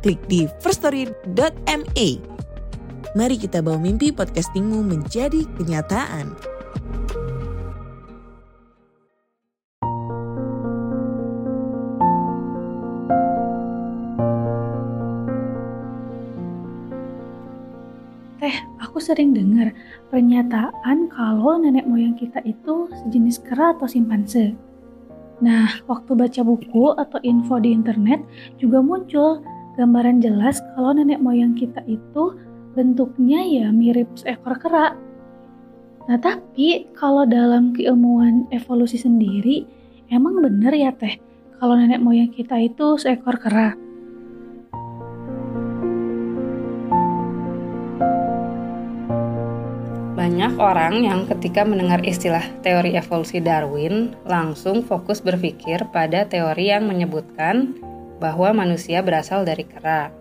klik di firststory.me. Mari kita bawa mimpi podcastingmu menjadi kenyataan. Teh, aku sering dengar pernyataan kalau nenek moyang kita itu sejenis kera atau simpanse. Nah, waktu baca buku atau info di internet juga muncul gambaran jelas kalau nenek moyang kita itu bentuknya ya mirip seekor kera. Nah, tapi kalau dalam keilmuan evolusi sendiri, emang bener ya teh kalau nenek moyang kita itu seekor kera? Banyak orang yang ketika mendengar istilah teori evolusi Darwin langsung fokus berpikir pada teori yang menyebutkan bahwa manusia berasal dari kera.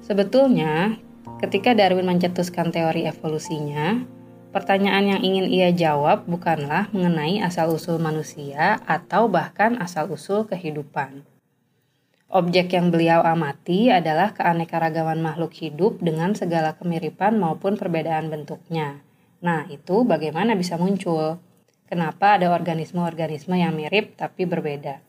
Sebetulnya, ketika Darwin mencetuskan teori evolusinya, pertanyaan yang ingin ia jawab bukanlah mengenai asal-usul manusia atau bahkan asal-usul kehidupan. Objek yang beliau amati adalah keanekaragaman makhluk hidup dengan segala kemiripan maupun perbedaan bentuknya. Nah, itu bagaimana bisa muncul? Kenapa ada organisme-organisme yang mirip tapi berbeda?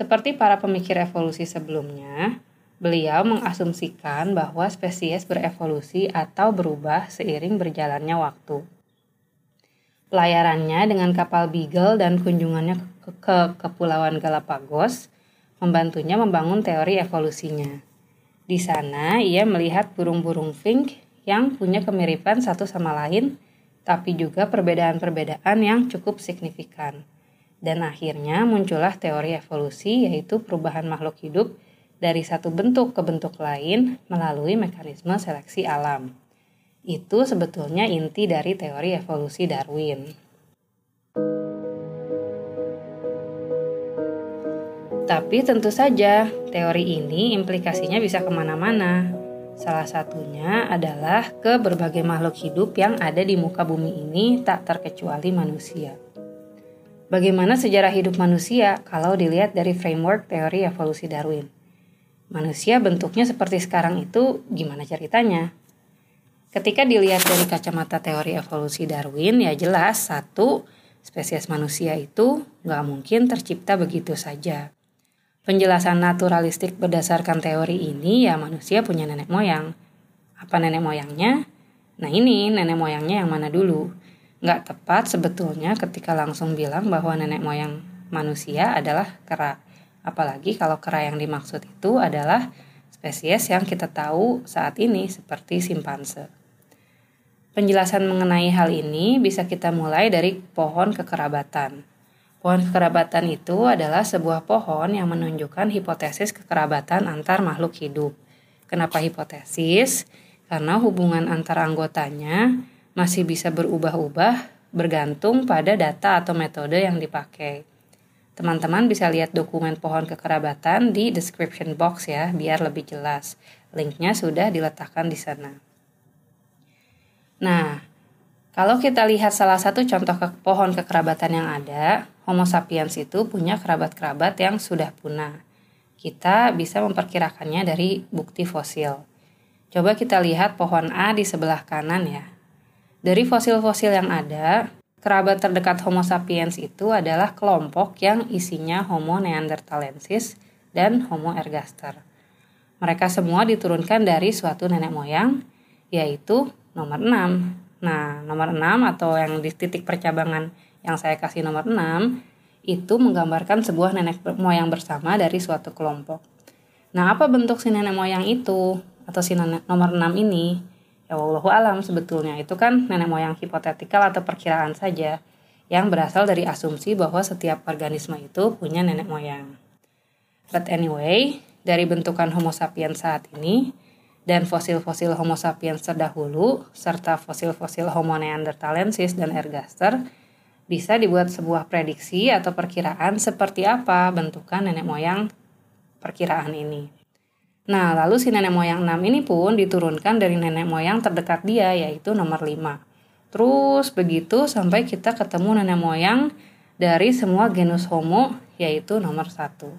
Seperti para pemikir evolusi sebelumnya, beliau mengasumsikan bahwa spesies berevolusi atau berubah seiring berjalannya waktu. Pelayarannya dengan kapal Beagle dan kunjungannya ke, ke Kepulauan Galapagos membantunya membangun teori evolusinya. Di sana, ia melihat burung-burung fink yang punya kemiripan satu sama lain, tapi juga perbedaan-perbedaan yang cukup signifikan. Dan akhirnya muncullah teori evolusi, yaitu perubahan makhluk hidup dari satu bentuk ke bentuk lain melalui mekanisme seleksi alam. Itu sebetulnya inti dari teori evolusi Darwin. Tapi tentu saja, teori ini implikasinya bisa ke mana-mana. Salah satunya adalah ke berbagai makhluk hidup yang ada di muka bumi ini tak terkecuali manusia. Bagaimana sejarah hidup manusia kalau dilihat dari framework teori evolusi Darwin? Manusia bentuknya seperti sekarang itu gimana ceritanya? Ketika dilihat dari kacamata teori evolusi Darwin, ya jelas satu, spesies manusia itu nggak mungkin tercipta begitu saja. Penjelasan naturalistik berdasarkan teori ini ya manusia punya nenek moyang. Apa nenek moyangnya? Nah ini nenek moyangnya yang mana dulu? Nggak tepat sebetulnya ketika langsung bilang bahwa nenek moyang manusia adalah kera. Apalagi kalau kera yang dimaksud itu adalah spesies yang kita tahu saat ini seperti simpanse. Penjelasan mengenai hal ini bisa kita mulai dari pohon kekerabatan. Pohon kekerabatan itu adalah sebuah pohon yang menunjukkan hipotesis kekerabatan antar makhluk hidup. Kenapa hipotesis? Karena hubungan antar anggotanya masih bisa berubah-ubah bergantung pada data atau metode yang dipakai. Teman-teman bisa lihat dokumen pohon kekerabatan di description box ya, biar lebih jelas. Linknya sudah diletakkan di sana. Nah, kalau kita lihat salah satu contoh ke pohon kekerabatan yang ada, Homo sapiens itu punya kerabat-kerabat yang sudah punah. Kita bisa memperkirakannya dari bukti fosil. Coba kita lihat pohon A di sebelah kanan ya. Dari fosil-fosil yang ada, kerabat terdekat Homo sapiens itu adalah kelompok yang isinya Homo neanderthalensis dan Homo ergaster. Mereka semua diturunkan dari suatu nenek moyang, yaitu nomor 6 Nah, nomor 6 atau yang di titik percabangan yang saya kasih nomor 6 itu menggambarkan sebuah nenek moyang bersama dari suatu kelompok. Nah, apa bentuk si nenek moyang itu atau si nomor 6 ini? Ya Allah alam sebetulnya itu kan nenek moyang hipotetikal atau perkiraan saja yang berasal dari asumsi bahwa setiap organisme itu punya nenek moyang. But anyway, dari bentukan Homo sapiens saat ini dan fosil-fosil Homo sapiens terdahulu serta fosil-fosil Homo neanderthalensis dan ergaster bisa dibuat sebuah prediksi atau perkiraan seperti apa bentukan nenek moyang perkiraan ini. Nah, lalu si nenek moyang 6 ini pun diturunkan dari nenek moyang terdekat dia yaitu nomor 5. Terus begitu sampai kita ketemu nenek moyang dari semua genus Homo yaitu nomor 1.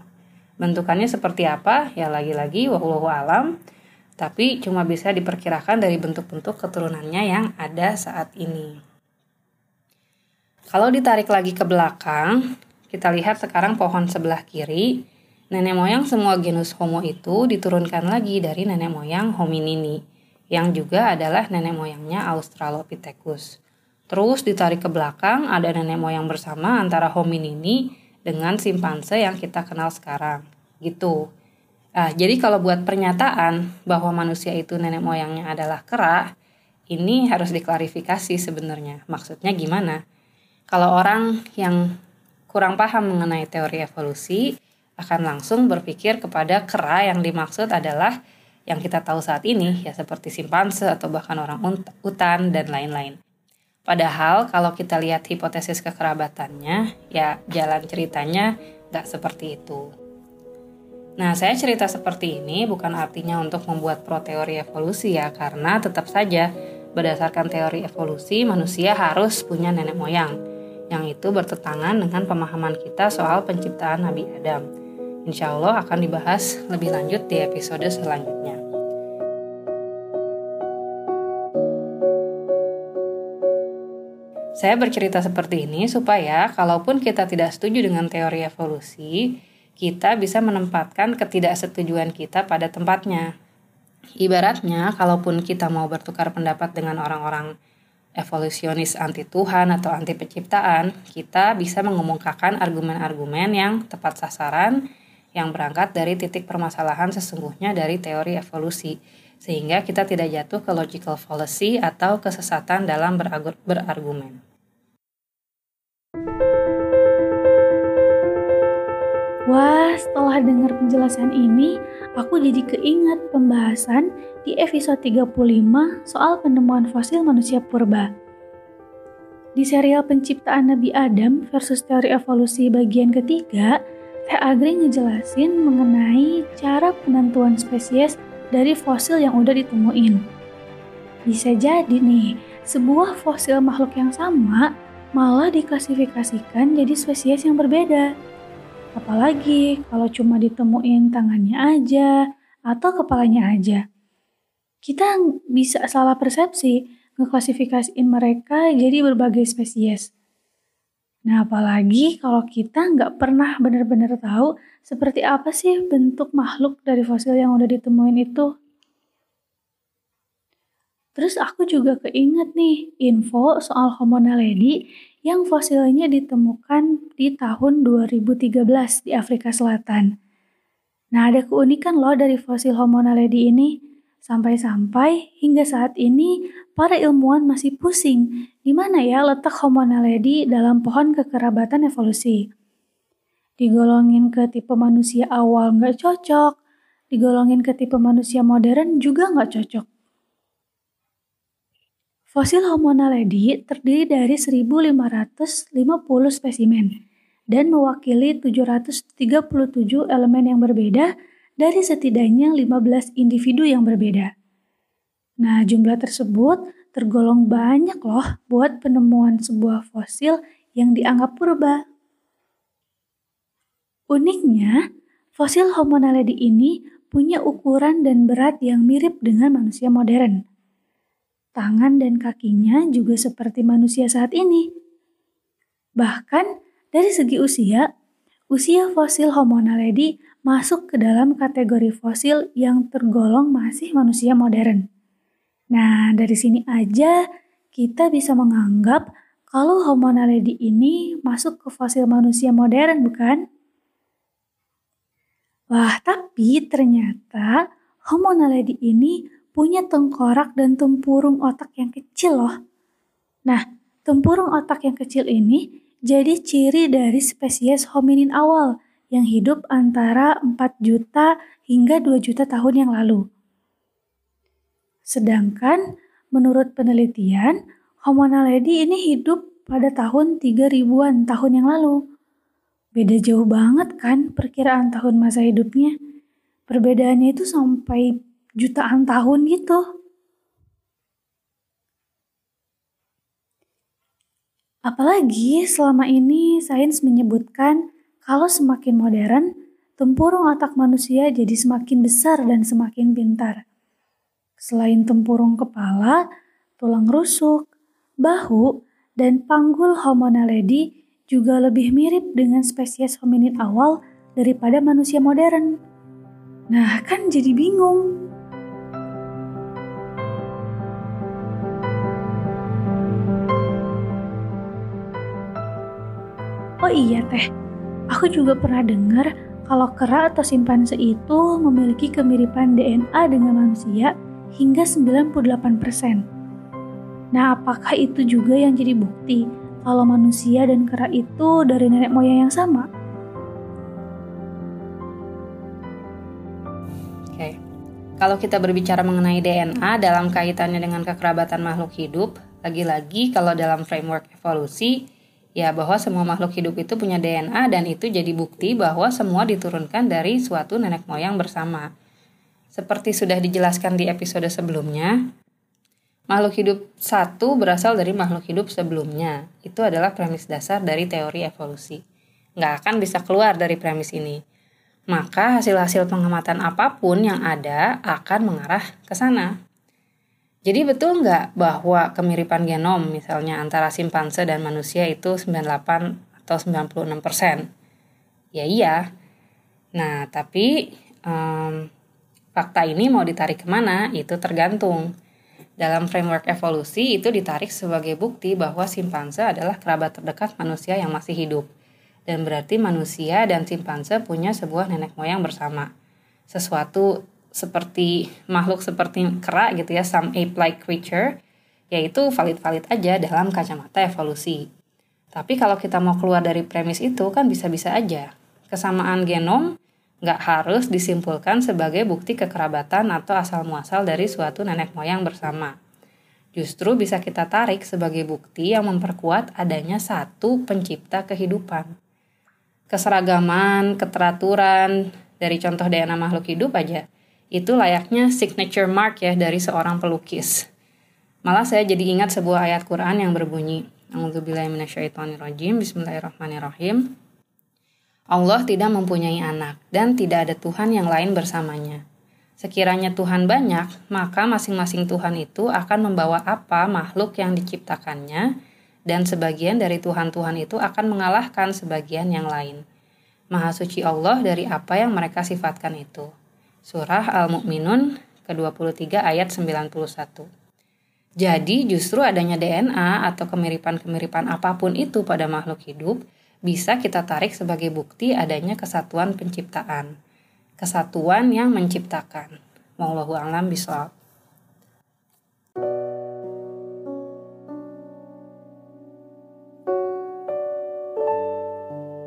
Bentukannya seperti apa? Ya lagi-lagi wallahu alam tapi cuma bisa diperkirakan dari bentuk-bentuk keturunannya yang ada saat ini. Kalau ditarik lagi ke belakang, kita lihat sekarang pohon sebelah kiri, nenek moyang semua genus Homo itu diturunkan lagi dari nenek moyang hominini, yang juga adalah nenek moyangnya Australopithecus. Terus ditarik ke belakang, ada nenek moyang bersama antara hominini dengan simpanse yang kita kenal sekarang. Gitu. Nah, jadi kalau buat pernyataan bahwa manusia itu nenek moyangnya adalah kera, ini harus diklarifikasi sebenarnya. Maksudnya gimana? Kalau orang yang kurang paham mengenai teori evolusi akan langsung berpikir kepada kera yang dimaksud adalah yang kita tahu saat ini ya seperti simpanse atau bahkan orang hutan dan lain-lain. Padahal kalau kita lihat hipotesis kekerabatannya ya jalan ceritanya nggak seperti itu. Nah, saya cerita seperti ini bukan artinya untuk membuat pro teori evolusi ya, karena tetap saja berdasarkan teori evolusi manusia harus punya nenek moyang yang itu bertentangan dengan pemahaman kita soal penciptaan Nabi Adam. Insya Allah akan dibahas lebih lanjut di episode selanjutnya. Saya bercerita seperti ini supaya kalaupun kita tidak setuju dengan teori evolusi, kita bisa menempatkan ketidaksetujuan kita pada tempatnya. Ibaratnya, kalaupun kita mau bertukar pendapat dengan orang-orang evolusionis anti Tuhan atau anti penciptaan, kita bisa mengemukakan argumen-argumen yang tepat sasaran yang berangkat dari titik permasalahan sesungguhnya dari teori evolusi, sehingga kita tidak jatuh ke logical fallacy atau kesesatan dalam berargumen. Wah, setelah dengar penjelasan ini, aku jadi keingat pembahasan di episode 35 soal penemuan fosil manusia purba. Di serial penciptaan Nabi Adam versus teori evolusi bagian ketiga, Teh Agri ngejelasin mengenai cara penentuan spesies dari fosil yang udah ditemuin. Bisa jadi nih, sebuah fosil makhluk yang sama malah diklasifikasikan jadi spesies yang berbeda. Apalagi kalau cuma ditemuin tangannya aja atau kepalanya aja. Kita bisa salah persepsi ngeklasifikasiin mereka jadi berbagai spesies. Nah, apalagi kalau kita nggak pernah benar-benar tahu seperti apa sih bentuk makhluk dari fosil yang udah ditemuin itu. Terus aku juga keinget nih info soal Homo naledi yang fosilnya ditemukan di tahun 2013 di Afrika Selatan. Nah, ada keunikan loh dari fosil Homo naledi ini. Sampai-sampai hingga saat ini para ilmuwan masih pusing di mana ya letak Homo naledi dalam pohon kekerabatan evolusi. Digolongin ke tipe manusia awal nggak cocok, digolongin ke tipe manusia modern juga nggak cocok. Fosil Homo naledi terdiri dari 1550 spesimen dan mewakili 737 elemen yang berbeda dari setidaknya 15 individu yang berbeda. Nah, jumlah tersebut tergolong banyak loh buat penemuan sebuah fosil yang dianggap purba. Uniknya, fosil Homo naledi ini punya ukuran dan berat yang mirip dengan manusia modern tangan dan kakinya juga seperti manusia saat ini. Bahkan dari segi usia, usia fosil Homo naledi masuk ke dalam kategori fosil yang tergolong masih manusia modern. Nah, dari sini aja kita bisa menganggap kalau Homo naledi ini masuk ke fosil manusia modern, bukan? Wah, tapi ternyata Homo naledi ini punya tengkorak dan tempurung otak yang kecil loh. Nah, tempurung otak yang kecil ini jadi ciri dari spesies hominin awal yang hidup antara 4 juta hingga 2 juta tahun yang lalu. Sedangkan menurut penelitian, Homo naledi ini hidup pada tahun 3000-an tahun yang lalu. Beda jauh banget kan perkiraan tahun masa hidupnya. Perbedaannya itu sampai jutaan tahun gitu. Apalagi selama ini sains menyebutkan kalau semakin modern, tempurung otak manusia jadi semakin besar dan semakin pintar. Selain tempurung kepala, tulang rusuk, bahu, dan panggul Homo naledi juga lebih mirip dengan spesies hominid awal daripada manusia modern. Nah, kan jadi bingung. Oh iya teh, aku juga pernah dengar kalau kera atau simpanse itu memiliki kemiripan DNA dengan manusia hingga 98%. Nah, apakah itu juga yang jadi bukti kalau manusia dan kera itu dari nenek moyang yang sama? Oke. Kalau kita berbicara mengenai DNA dalam kaitannya dengan kekerabatan makhluk hidup, lagi-lagi kalau dalam framework evolusi, ya bahwa semua makhluk hidup itu punya DNA dan itu jadi bukti bahwa semua diturunkan dari suatu nenek moyang bersama. Seperti sudah dijelaskan di episode sebelumnya, makhluk hidup satu berasal dari makhluk hidup sebelumnya. Itu adalah premis dasar dari teori evolusi. Nggak akan bisa keluar dari premis ini. Maka hasil-hasil pengamatan apa pun yang ada akan mengarah ke sana. Jadi betul nggak bahwa kemiripan genom misalnya antara simpanse dan manusia itu 98 atau 96 persen? Ya iya. Nah tapi um, fakta ini mau ditarik ke mana itu tergantung. Dalam framework evolusi itu ditarik sebagai bukti bahwa simpanse adalah kerabat terdekat manusia yang masih hidup. Dan berarti manusia dan simpanse punya sebuah nenek moyang bersama. Sesuatu seperti makhluk seperti kera gitu ya, some ape-like creature, yaitu valid-valid aja dalam kacamata evolusi. Tapi kalau kita mau keluar dari premis itu kan bisa-bisa aja. Kesamaan genom nggak harus disimpulkan sebagai bukti kekerabatan atau asal-muasal dari suatu nenek moyang bersama. Justru bisa kita tarik sebagai bukti yang memperkuat adanya satu pencipta kehidupan. Keseragaman, keteraturan, dari contoh DNA makhluk hidup aja – itu layaknya signature mark ya dari seorang pelukis. Malah saya jadi ingat sebuah ayat Quran yang berbunyi, Bismillahirrahmanirrahim. Allah tidak mempunyai anak dan tidak ada Tuhan yang lain bersamanya. Sekiranya Tuhan banyak, maka masing-masing Tuhan itu akan membawa apa makhluk yang diciptakannya, dan sebagian dari Tuhan-Tuhan itu akan mengalahkan sebagian yang lain. Maha suci Allah dari apa yang mereka sifatkan itu. Surah Al-Mu'minun ke-23 ayat 91. Jadi justru adanya DNA atau kemiripan-kemiripan apa pun itu pada makhluk hidup bisa kita tarik sebagai bukti adanya kesatuan penciptaan. Kesatuan yang menciptakan. Wallahu a'lam bishawab.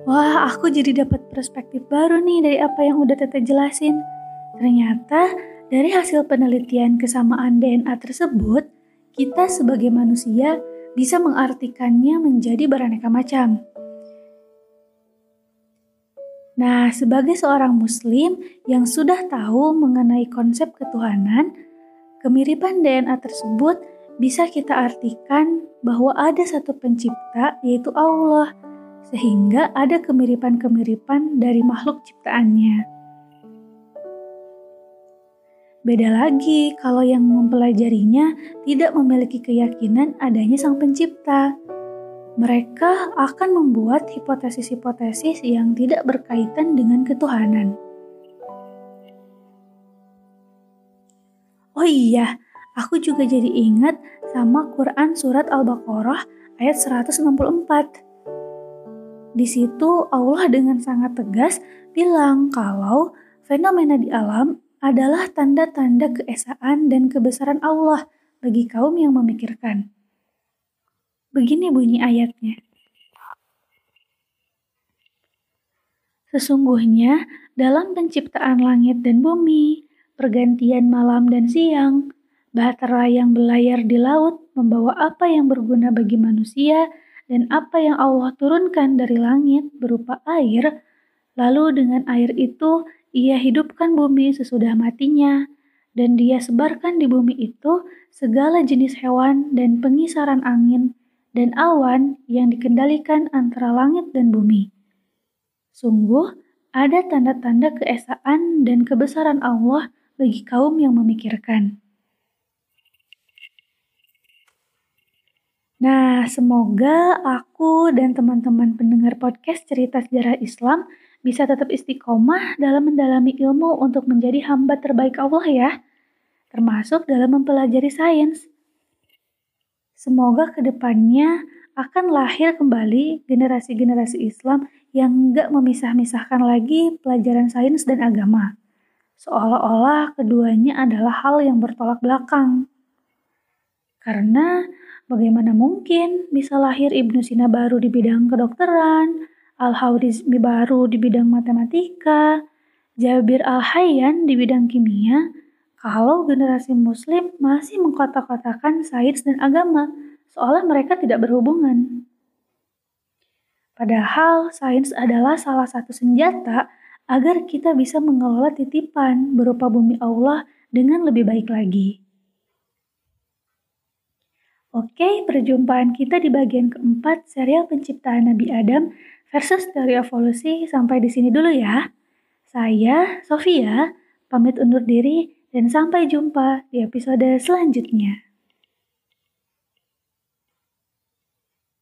Wah, aku jadi dapat perspektif baru nih dari apa yang udah Tete jelasin. Ternyata dari hasil penelitian kesamaan DNA tersebut, kita sebagai manusia bisa mengartikannya menjadi beraneka macam. Nah, sebagai seorang Muslim yang sudah tahu mengenai konsep ketuhanan, kemiripan DNA tersebut bisa kita artikan bahwa ada satu pencipta, yaitu Allah, sehingga ada kemiripan-kemiripan dari makhluk ciptaannya. Beda lagi kalau yang mempelajarinya tidak memiliki keyakinan adanya Sang Pencipta. Mereka akan membuat hipotesis-hipotesis yang tidak berkaitan dengan ketuhanan. Oh iya, aku juga jadi ingat sama Quran Surat Al-Baqarah ayat 164. Di situ Allah dengan sangat tegas bilang kalau fenomena di alam adalah tanda-tanda keesaan dan kebesaran Allah bagi kaum yang memikirkan. Begini bunyi ayatnya. Sesungguhnya, dalam penciptaan langit dan bumi, pergantian malam dan siang, bahtera yang berlayar di laut membawa apa yang berguna bagi manusia dan apa yang Allah turunkan dari langit berupa air, lalu dengan air itu ia hidupkan bumi sesudah matinya, dan dia sebarkan di bumi itu segala jenis hewan dan pengisaran angin dan awan yang dikendalikan antara langit dan bumi. Sungguh, ada tanda-tanda keesaan dan kebesaran Allah bagi kaum yang memikirkan. Nah, semoga aku dan teman-teman pendengar podcast cerita sejarah Islam bisa tetap istiqomah dalam mendalami ilmu untuk menjadi hamba terbaik Allah ya, termasuk dalam mempelajari sains. Semoga ke depannya akan lahir kembali generasi-generasi Islam yang nggak memisah-misahkan lagi pelajaran sains dan agama. Seolah-olah keduanya adalah hal yang bertolak belakang. Karena bagaimana mungkin bisa lahir Ibnu Sina baru di bidang kedokteran, Al-Hawrizmi baru di bidang matematika, Jabir Al-Hayyan di bidang kimia, kalau generasi muslim masih mengkotak-kotakan sains dan agama, seolah mereka tidak berhubungan. Padahal sains adalah salah satu senjata agar kita bisa mengelola titipan berupa bumi Allah dengan lebih baik lagi. Oke, perjumpaan kita di bagian keempat serial penciptaan Nabi Adam versus teori evolusi sampai di sini dulu ya. Saya, Sofia, pamit undur diri dan sampai jumpa di episode selanjutnya.